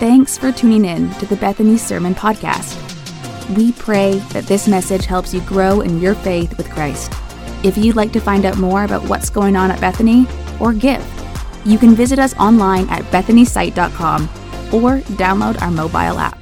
Thanks for tuning in to the Bethany Sermon Podcast. We pray that this message helps you grow in your faith with Christ. If you'd like to find out more about what's going on at Bethany or give, you can visit us online at bethanysite.com or download our mobile app.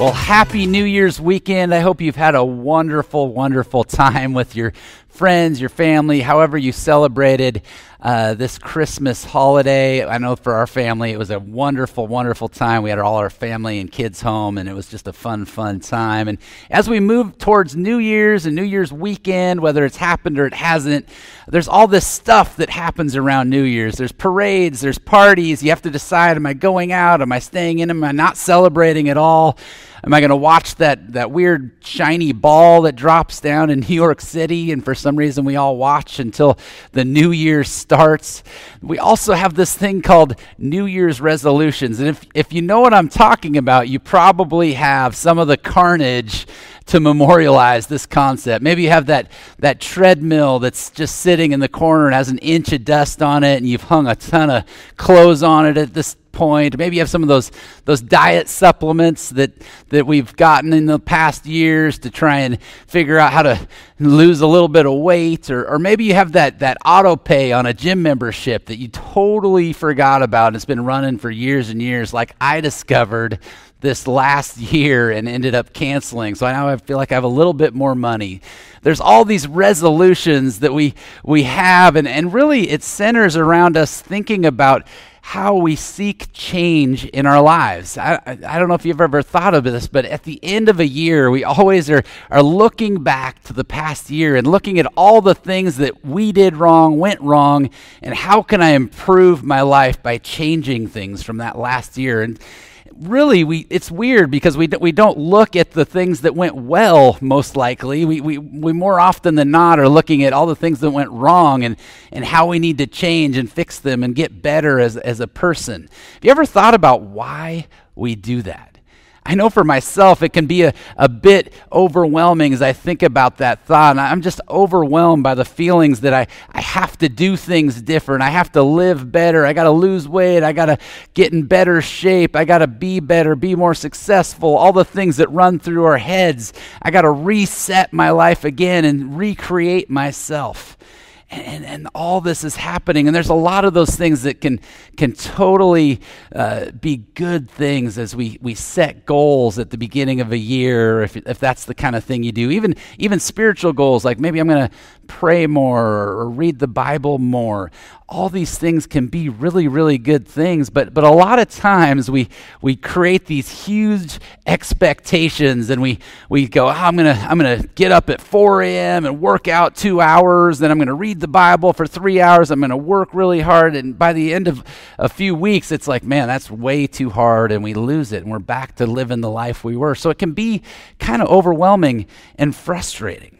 Well, happy New Year's weekend. I hope you've had a wonderful, wonderful time with your friends, your family, however you celebrated uh, this Christmas holiday. I know for our family, it was a wonderful, wonderful time. We had all our family and kids home, and it was just a fun, fun time. And as we move towards New Year's and New Year's weekend, whether it's happened or it hasn't, there's all this stuff that happens around New Year's. There's parades, there's parties. You have to decide am I going out? Am I staying in? Am I not celebrating at all? Am I going to watch that, that weird shiny ball that drops down in New York City? And for some reason, we all watch until the New Year starts. We also have this thing called New Year's resolutions. And if, if you know what I'm talking about, you probably have some of the carnage to memorialize this concept. Maybe you have that, that treadmill that's just sitting in the corner and has an inch of dust on it, and you've hung a ton of clothes on it at this point. Maybe you have some of those those diet supplements that that we've gotten in the past years to try and figure out how to lose a little bit of weight, or or maybe you have that that auto pay on a gym membership that you totally forgot about. And it's been running for years and years, like I discovered this last year and ended up canceling. So now I feel like I have a little bit more money. There's all these resolutions that we we have, and, and really it centers around us thinking about how we seek change in our lives. I, I don't know if you've ever thought of this, but at the end of a year, we always are, are looking back to the past year and looking at all the things that we did wrong, went wrong, and how can I improve my life by changing things from that last year. And really we it's weird because we, we don't look at the things that went well most likely. We, we, we more often than not are looking at all the things that went wrong and, and how we need to change and fix them and get better as, as a person. Have you ever thought about why we do that I know for myself it can be a, a bit overwhelming as I think about that thought. And I'm just overwhelmed by the feelings that I, I have to do things different. I have to live better. I got to lose weight. I got to get in better shape. I got to be better, be more successful. All the things that run through our heads. I got to reset my life again and recreate myself and, and all this is happening. And there's a lot of those things that can, can totally uh, be good things as we, we set goals at the beginning of a year, if, if that's the kind of thing you do. Even, even spiritual goals, like maybe I'm going to pray more or read the Bible more. All these things can be really, really good things, but, but a lot of times we, we create these huge expectations and we, we go, oh, I'm going to I'm gonna get up at 4 a.m. and work out two hours, then I'm going to read the Bible for three hours, I'm going to work really hard, and by the end of a few weeks, it's like, man, that's way too hard, and we lose it, and we're back to living the life we were. So it can be kind of overwhelming and frustrating.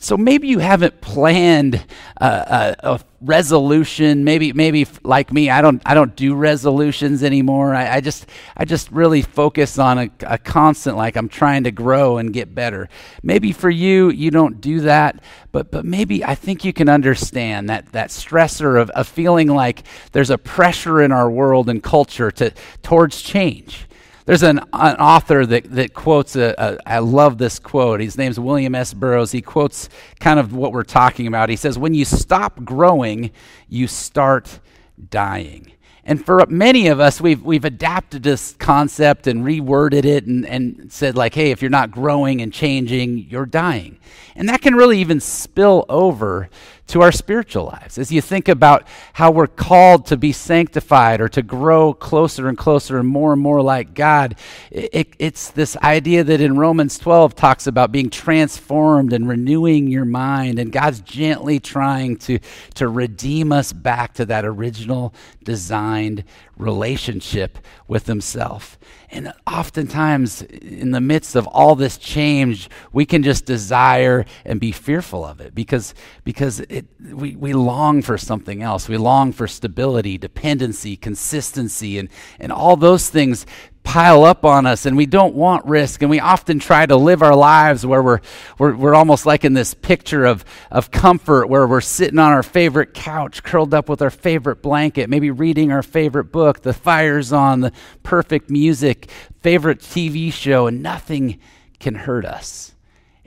So maybe you haven't planned a, a, resolution. Maybe, maybe like me, I don't, I don't do resolutions anymore. I, I just, I just really focus on a, a, constant, like I'm trying to grow and get better. Maybe for you, you don't do that, but, but maybe I think you can understand that, that stressor of, of feeling like there's a pressure in our world and culture to, towards change. There's an, an author that, that quotes, a, a, I love this quote. His name's William S. Burroughs. He quotes kind of what we're talking about. He says, When you stop growing, you start dying. And for many of us, we've, we've adapted this concept and reworded it and, and said, like, hey, if you're not growing and changing, you're dying. And that can really even spill over to our spiritual lives. As you think about how we're called to be sanctified or to grow closer and closer and more and more like God, it, it's this idea that in Romans 12 talks about being transformed and renewing your mind, and God's gently trying to, to redeem us back to that original designed relationship with Himself. And oftentimes, in the midst of all this change, we can just desire and be fearful of it because, because it, we, we long for something else. We long for stability, dependency, consistency, and, and all those things pile up on us and we don't want risk and we often try to live our lives where we're, we're, we're almost like in this picture of, of comfort where we're sitting on our favorite couch curled up with our favorite blanket maybe reading our favorite book the fire's on the perfect music favorite tv show and nothing can hurt us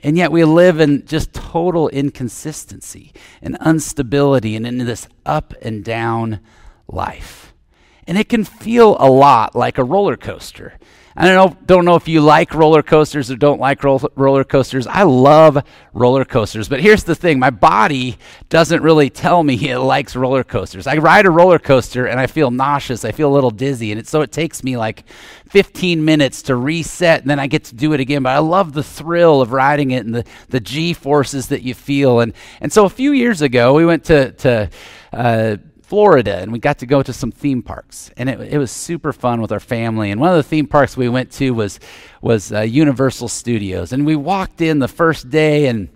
and yet we live in just total inconsistency and instability and in this up and down life. And it can feel a lot like a roller coaster. I don't know, don't know if you like roller coasters or don't like roller coasters. I love roller coasters, but here's the thing my body doesn't really tell me it likes roller coasters. I ride a roller coaster and I feel nauseous, I feel a little dizzy, and it, so it takes me like 15 minutes to reset and then I get to do it again. But I love the thrill of riding it and the, the G forces that you feel. And, and so a few years ago, we went to, to uh, Florida and we got to go to some theme parks and it, it was super fun with our family. And one of the theme parks we went to was was uh, Universal Studios. And we walked in the first day and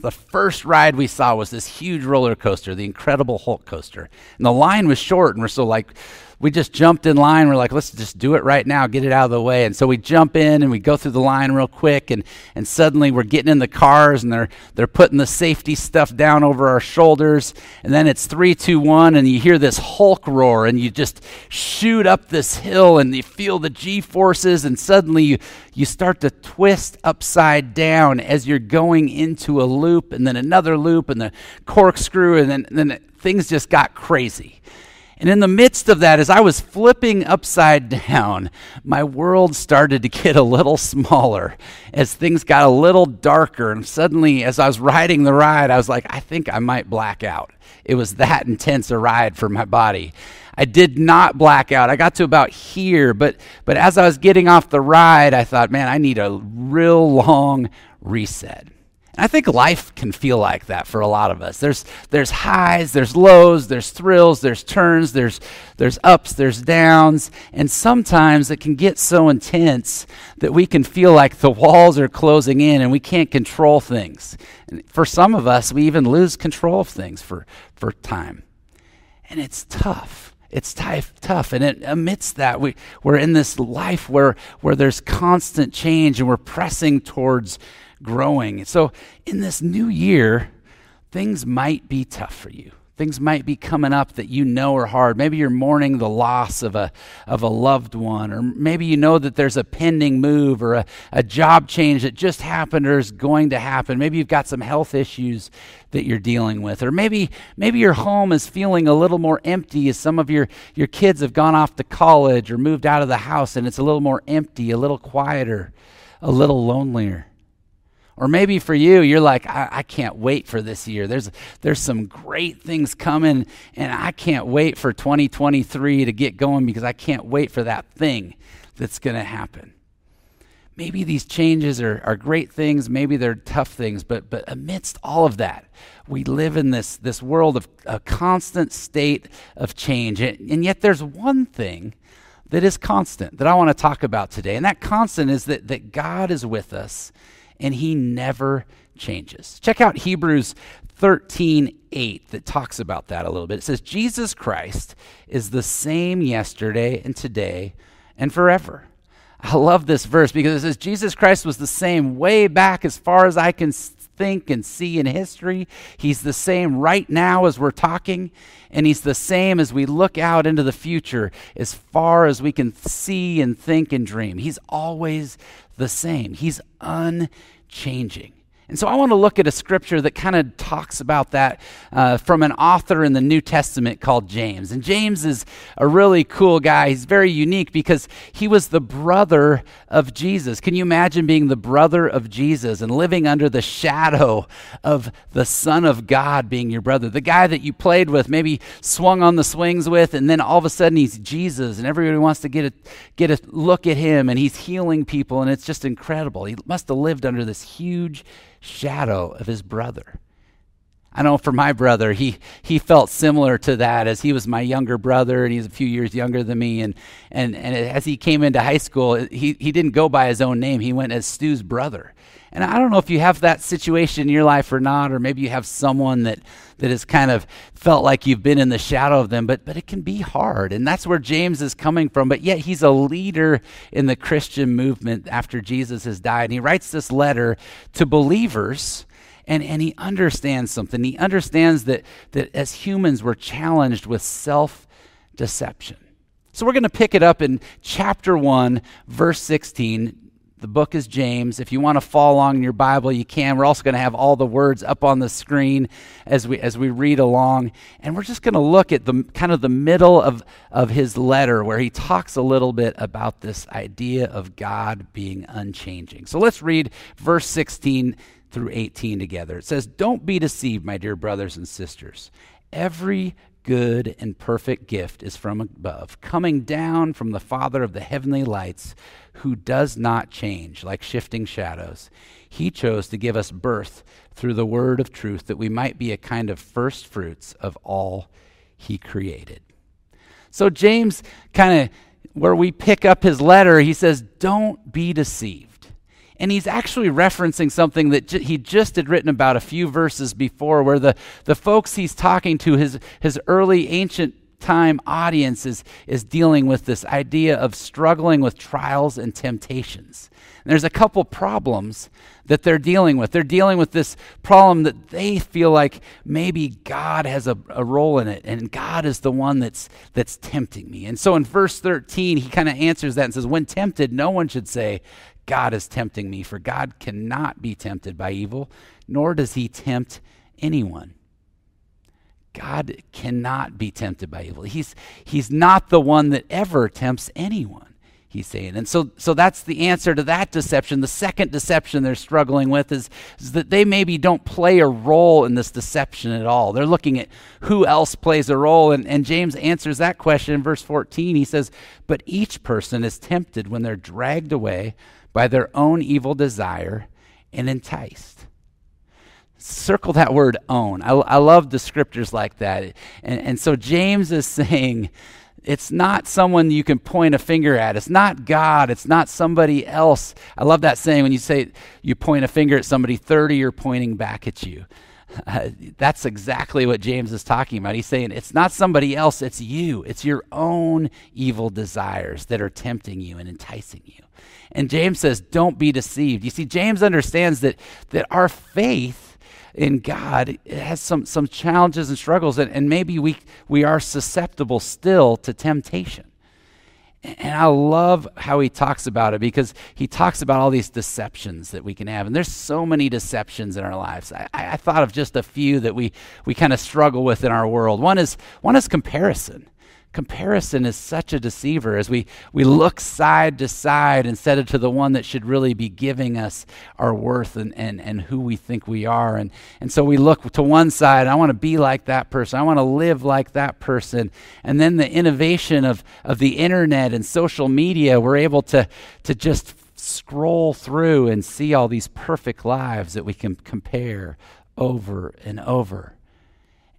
the first ride we saw was this huge roller coaster, the Incredible Hulk coaster. And the line was short and we're so like we just jumped in line. We're like, let's just do it right now, get it out of the way. And so we jump in and we go through the line real quick, and, and suddenly we're getting in the cars and they're they're putting the safety stuff down over our shoulders. And then it's three, two, one, and you hear this Hulk roar, and you just shoot up this hill and you feel the G forces, and suddenly you, you start to twist upside down as you're going into a loop and then another loop and the corkscrew, and then, and then things just got crazy. And in the midst of that, as I was flipping upside down, my world started to get a little smaller as things got a little darker. And suddenly, as I was riding the ride, I was like, I think I might black out. It was that intense a ride for my body. I did not black out. I got to about here, but, but as I was getting off the ride, I thought, man, I need a real long reset. I think life can feel like that for a lot of us. There's, there's highs, there's lows, there's thrills, there's turns, there's, there's ups, there's downs. And sometimes it can get so intense that we can feel like the walls are closing in and we can't control things. And for some of us, we even lose control of things for, for time. And it's tough. It's tough, tough. And it, amidst that, we, we're in this life where, where there's constant change and we're pressing towards growing. So, in this new year, things might be tough for you. Things might be coming up that you know are hard. Maybe you're mourning the loss of a, of a loved one, or maybe you know that there's a pending move or a, a job change that just happened or is going to happen. Maybe you've got some health issues that you're dealing with, or maybe, maybe your home is feeling a little more empty as some of your, your kids have gone off to college or moved out of the house and it's a little more empty, a little quieter, a little lonelier. Or maybe for you, you're like, I, I, can't wait for this year. There's, there's some great things coming, and I can't wait for 2023 to get going because I can't wait for that thing that's going to happen. Maybe these changes are, are great things, maybe they're tough things, but, but amidst all of that, we live in this, this world of a constant state of change. And, and yet, there's one thing that is constant that I want to talk about today, and that constant is that, that God is with us and he never changes. Check out Hebrews 13 8 that talks about that a little bit. It says, Jesus Christ is the same yesterday and today and forever. I love this verse because it says Jesus Christ was the same way back as far as I can think and see in history. He's the same right now as we're talking, and He's the same as we look out into the future as far as we can see and think and dream. He's always the same, He's unchanging changing. And so I want to look at a scripture that kind of talks about that uh, from an author in the New Testament called James. And James is a really cool guy. He's very unique because he was the brother of Jesus. Can you imagine being the brother of Jesus and living under the shadow of the Son of God being your brother? The guy that you played with, maybe swung on the swings with, and then all of a sudden he's Jesus, and everybody wants to get a, get a look at him, and he's healing people, and it's just incredible. He must have lived under this huge shadow of his brother. I know for my brother, he, he felt similar to that as he was my younger brother and he's a few years younger than me. And, and, and as he came into high school, he, he didn't go by his own name. He went as Stu's brother. And I don't know if you have that situation in your life or not, or maybe you have someone that, that has kind of felt like you've been in the shadow of them, but, but it can be hard. And that's where James is coming from. But yet he's a leader in the Christian movement after Jesus has died. And he writes this letter to believers. And, and he understands something. He understands that, that as humans, we're challenged with self deception. So we're going to pick it up in chapter 1, verse 16. The book is James. If you want to follow along in your Bible, you can. We're also going to have all the words up on the screen as we as we read along, and we're just going to look at the kind of the middle of of his letter where he talks a little bit about this idea of God being unchanging. So let's read verse 16 through 18 together. It says, "Don't be deceived, my dear brothers and sisters. Every good and perfect gift is from above, coming down from the Father of the heavenly lights, who does not change like shifting shadows. He chose to give us birth through the word of truth that we might be a kind of first fruits of all he created. So, James kind of, where we pick up his letter, he says, Don't be deceived. And he's actually referencing something that j- he just had written about a few verses before, where the, the folks he's talking to, his, his early ancient time audience, is, is dealing with this idea of struggling with trials and temptations. And there's a couple problems that they're dealing with. They're dealing with this problem that they feel like maybe God has a, a role in it, and God is the one that's, that's tempting me. And so in verse 13, he kind of answers that and says, When tempted, no one should say, God is tempting me, for God cannot be tempted by evil, nor does he tempt anyone. God cannot be tempted by evil. He's, he's not the one that ever tempts anyone, he's saying. And so, so that's the answer to that deception. The second deception they're struggling with is, is that they maybe don't play a role in this deception at all. They're looking at who else plays a role. And, and James answers that question in verse 14. He says, But each person is tempted when they're dragged away by their own evil desire and enticed. Circle that word own. I, I love descriptors like that. And, and so James is saying it's not someone you can point a finger at. It's not God. It's not somebody else. I love that saying when you say you point a finger at somebody, 30 are pointing back at you. That's exactly what James is talking about. He's saying it's not somebody else, it's you. It's your own evil desires that are tempting you and enticing you. And James says, don't be deceived. You see, James understands that, that our faith in God has some, some challenges and struggles, and, and maybe we, we are susceptible still to temptation. And I love how he talks about it because he talks about all these deceptions that we can have. And there's so many deceptions in our lives. I, I thought of just a few that we, we kind of struggle with in our world. One is, one is comparison. Comparison is such a deceiver as we, we look side to side instead of to the one that should really be giving us our worth and, and, and who we think we are. And, and so we look to one side, I want to be like that person, I want to live like that person. And then the innovation of, of the internet and social media, we're able to, to just scroll through and see all these perfect lives that we can compare over and over.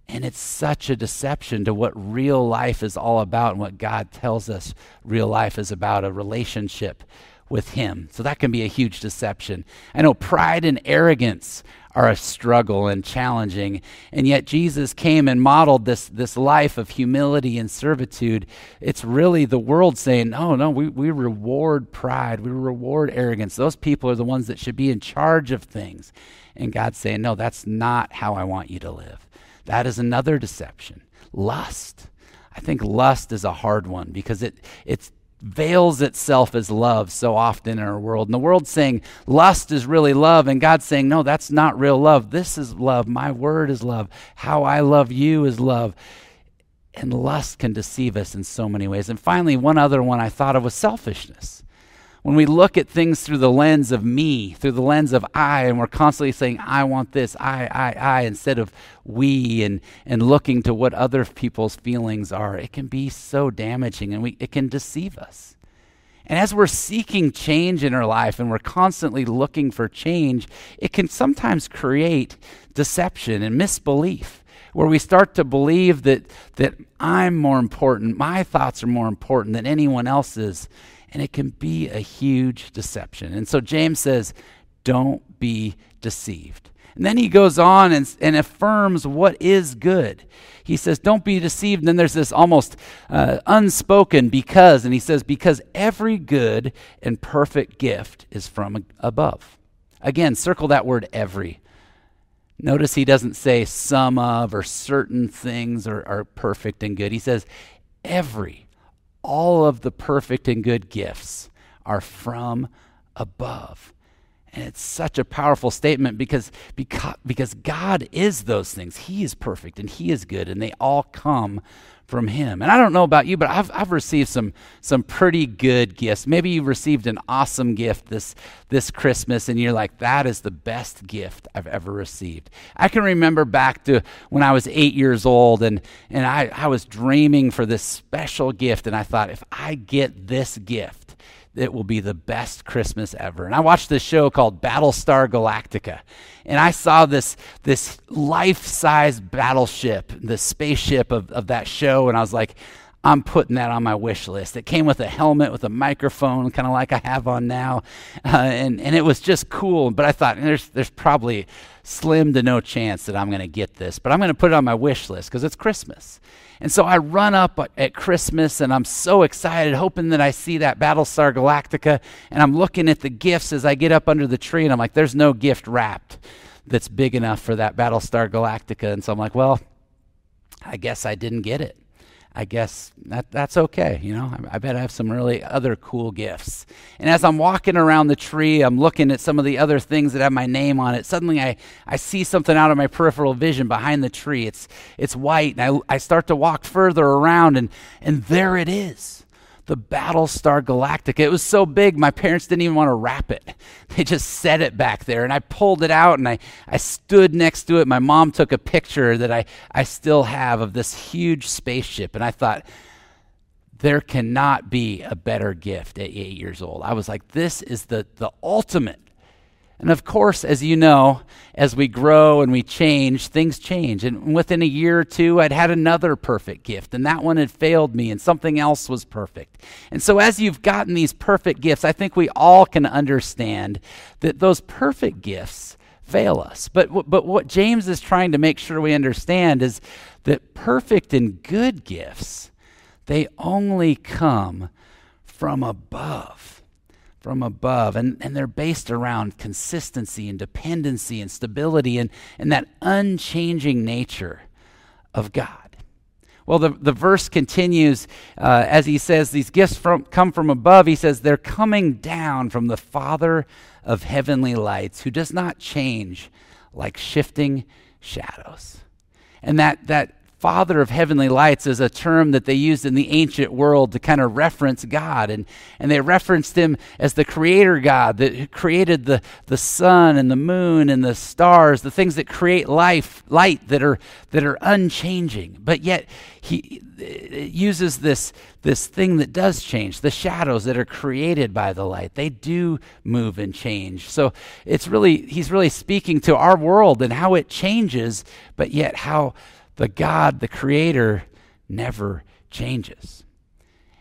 And it's such a deception to what real life is all about and what God tells us real life is about a relationship with Him. So that can be a huge deception. I know pride and arrogance are a struggle and challenging, and yet Jesus came and modeled this, this life of humility and servitude. It's really the world saying, no, no, we, we reward pride, we reward arrogance. Those people are the ones that should be in charge of things. And God's saying, no, that's not how I want you to live. That is another deception. Lust. I think lust is a hard one because it, it veils itself as love so often in our world. And the world's saying lust is really love, and God's saying, no, that's not real love. This is love. My word is love. How I love you is love. And lust can deceive us in so many ways. And finally, one other one I thought of was selfishness when we look at things through the lens of me, through the lens of I, and we're constantly saying, I want this, I, I, I, instead of we, and, and looking to what other people's feelings are, it can be so damaging and we, it can deceive us. And as we're seeking change in our life and we're constantly looking for change, it can sometimes create deception and misbelief where we start to believe that, that I'm more important, my thoughts are more important than anyone else's and it can be a huge deception. And so James says, Don't be deceived. And then he goes on and, and affirms what is good. He says, Don't be deceived. And then there's this almost uh, unspoken because, and he says, Because every good and perfect gift is from above. Again, circle that word every. Notice he doesn't say some of or certain things are, are perfect and good. He says, Every, all of the perfect and good gifts are from above. And it's such a powerful statement because, because, because God is those things. He is perfect and He is good, and they all come from Him. And I don't know about you, but I've, I've received some, some pretty good gifts. Maybe you received an awesome gift this, this Christmas, and you're like, that is the best gift I've ever received. I can remember back to when I was eight years old, and, and I, I was dreaming for this special gift, and I thought, if I get this gift, it will be the best Christmas ever. And I watched this show called Battlestar Galactica. And I saw this, this life size battleship, the spaceship of, of that show. And I was like, I'm putting that on my wish list. It came with a helmet with a microphone, kind of like I have on now, uh, and and it was just cool. But I thought there's there's probably slim to no chance that I'm going to get this, but I'm going to put it on my wish list because it's Christmas. And so I run up at Christmas and I'm so excited, hoping that I see that Battlestar Galactica. And I'm looking at the gifts as I get up under the tree, and I'm like, there's no gift wrapped that's big enough for that Battlestar Galactica. And so I'm like, well, I guess I didn't get it. I guess that that's okay. You know, I, I, bet I have some really other cool gifts. And as I'm walking around the tree, I'm looking at some of the other things that have my name on it. Suddenly, I, I see something out of my peripheral vision behind the tree. It's it's white, and I, I start to walk further around, and and there it is the Battlestar Galactica. It was so big, my parents didn't even want to wrap it. They just set it back there. And I pulled it out and I, I stood next to it. My mom took a picture that I, I still have of this huge spaceship. And I thought, there cannot be a better gift at eight years old. I was like, this is the, the ultimate and of course, as you know, as we grow and we change, things change. And within a year or two, I'd had another perfect gift, and that one had failed me, and something else was perfect. And so, as you've gotten these perfect gifts, I think we all can understand that those perfect gifts fail us. But, but what James is trying to make sure we understand is that perfect and good gifts, they only come from above from above. And, and they're based around consistency and dependency and stability and, and that unchanging nature of God. Well, the, the verse continues uh, as he says, These gifts from, come from above. He says, They're coming down from the Father of heavenly lights, who does not change like shifting shadows. And that, that Father of heavenly lights is a term that they used in the ancient world to kind of reference God. And, and they referenced him as the creator God that created the, the sun and the moon and the stars, the things that create life, light that are, that are unchanging. But yet, he uses this, this thing that does change the shadows that are created by the light. They do move and change. So it's really, he's really speaking to our world and how it changes, but yet how the God, the Creator, never changes.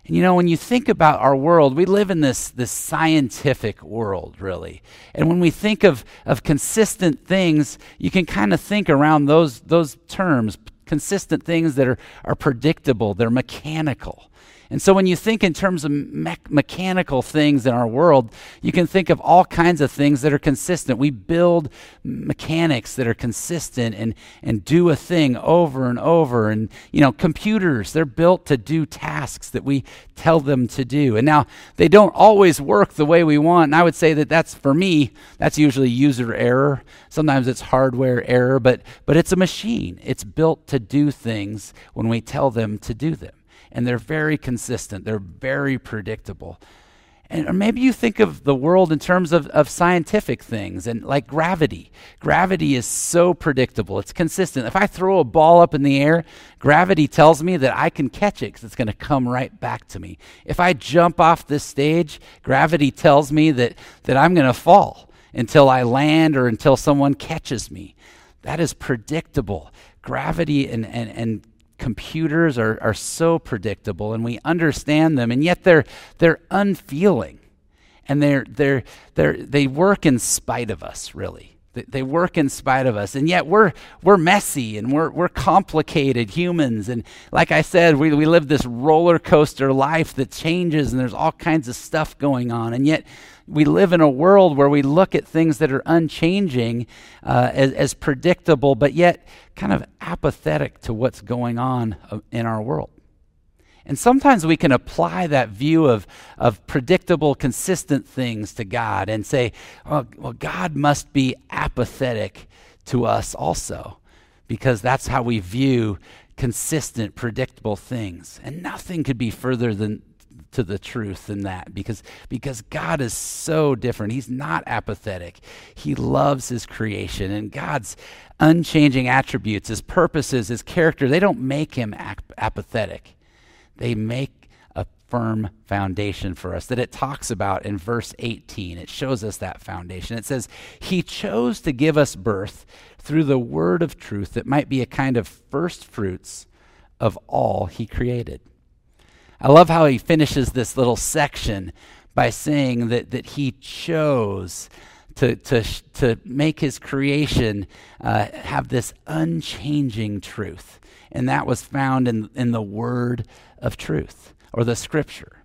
And you know, when you think about our world, we live in this, this scientific world, really. And when we think of, of consistent things, you can kind of think around those, those terms consistent things that are, are predictable, they're mechanical. And so when you think in terms of me- mechanical things in our world, you can think of all kinds of things that are consistent. We build mechanics that are consistent and, and do a thing over and over. And, you know, computers, they're built to do tasks that we tell them to do. And now they don't always work the way we want. And I would say that that's, for me, that's usually user error. Sometimes it's hardware error, but, but it's a machine. It's built to do things when we tell them to do them and they're very consistent, they're very predictable. And, or maybe you think of the world in terms of, of scientific things and like gravity. Gravity is so predictable, it's consistent. If I throw a ball up in the air, gravity tells me that I can catch it because it's going to come right back to me. If I jump off this stage, gravity tells me that, that I'm going to fall until I land or until someone catches me. That is predictable. Gravity and, and, and computers are, are so predictable and we understand them, and yet they're, they're unfeeling. and they're, they're, they're, they work in spite of us, really. They work in spite of us. And yet we're, we're messy and we're, we're complicated humans. And like I said, we, we live this roller coaster life that changes and there's all kinds of stuff going on. And yet we live in a world where we look at things that are unchanging uh, as, as predictable, but yet kind of apathetic to what's going on uh, in our world. And sometimes we can apply that view of, of predictable, consistent things to God and say, well, well, God must be apathetic to us also, because that's how we view consistent, predictable things. And nothing could be further than to the truth than that because because God is so different. He's not apathetic. He loves his creation and God's unchanging attributes, his purposes, his character, they don't make him ap- apathetic they make a firm foundation for us that it talks about in verse 18. It shows us that foundation. It says, He chose to give us birth through the word of truth that might be a kind of first fruits of all He created. I love how he finishes this little section by saying that, that he chose to, to, to make his creation uh, have this unchanging truth. And that was found in, in the word of truth or the scripture.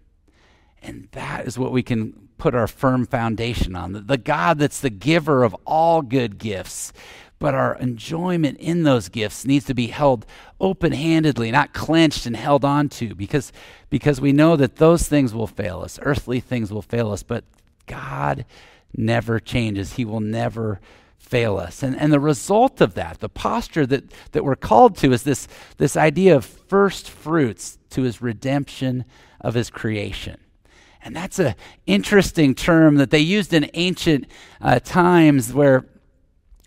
And that is what we can put our firm foundation on. The, the God that's the giver of all good gifts. But our enjoyment in those gifts needs to be held open handedly, not clenched and held on to, because, because we know that those things will fail us. Earthly things will fail us, but God never changes. He will never fail us. And, and the result of that, the posture that, that we're called to, is this, this idea of first fruits to his redemption of his creation. And that's an interesting term that they used in ancient uh, times where,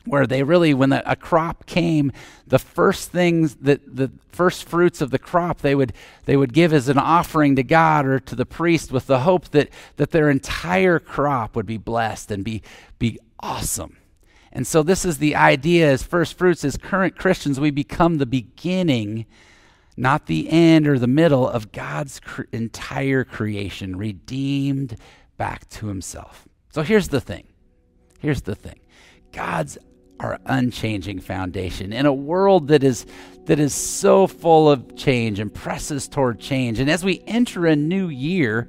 where they really, when the, a crop came, the first things that the first fruits of the crop they would, they would give as an offering to God or to the priest with the hope that, that their entire crop would be blessed and be, be awesome. And so, this is the idea as first fruits, as current Christians, we become the beginning, not the end or the middle of God's cr- entire creation, redeemed back to Himself. So, here's the thing. Here's the thing God's our unchanging foundation in a world that is that is so full of change and presses toward change and as we enter a new year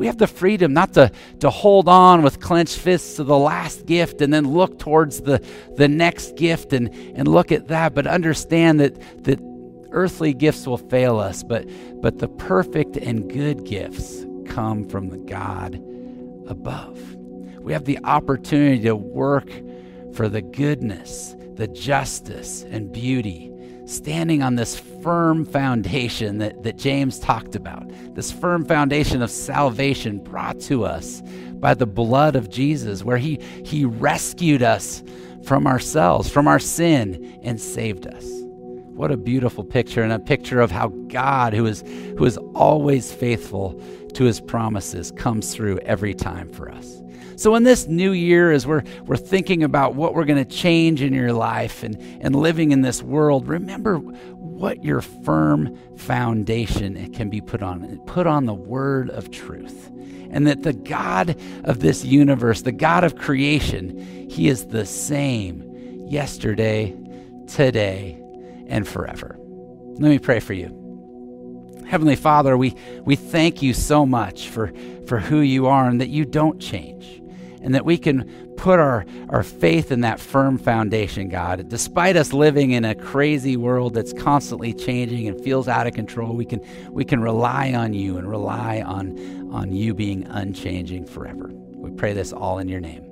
we have the freedom not to, to hold on with clenched fists to the last gift and then look towards the, the next gift and, and look at that, but understand that, that earthly gifts will fail us, but, but the perfect and good gifts come from the God above. We have the opportunity to work for the goodness, the justice, and beauty standing on this firm foundation that, that James talked about, this firm foundation of salvation brought to us by the blood of Jesus, where he, he rescued us from ourselves, from our sin, and saved us. What a beautiful picture, and a picture of how God, who is, who is always faithful to his promises, comes through every time for us. So, in this new year, as we're, we're thinking about what we're going to change in your life and, and living in this world, remember what your firm foundation can be put on. Put on the word of truth. And that the God of this universe, the God of creation, He is the same yesterday, today, and forever. Let me pray for you. Heavenly Father, we, we thank you so much for, for who you are and that you don't change and that we can put our, our faith in that firm foundation, God. Despite us living in a crazy world that's constantly changing and feels out of control, we can, we can rely on you and rely on, on you being unchanging forever. We pray this all in your name.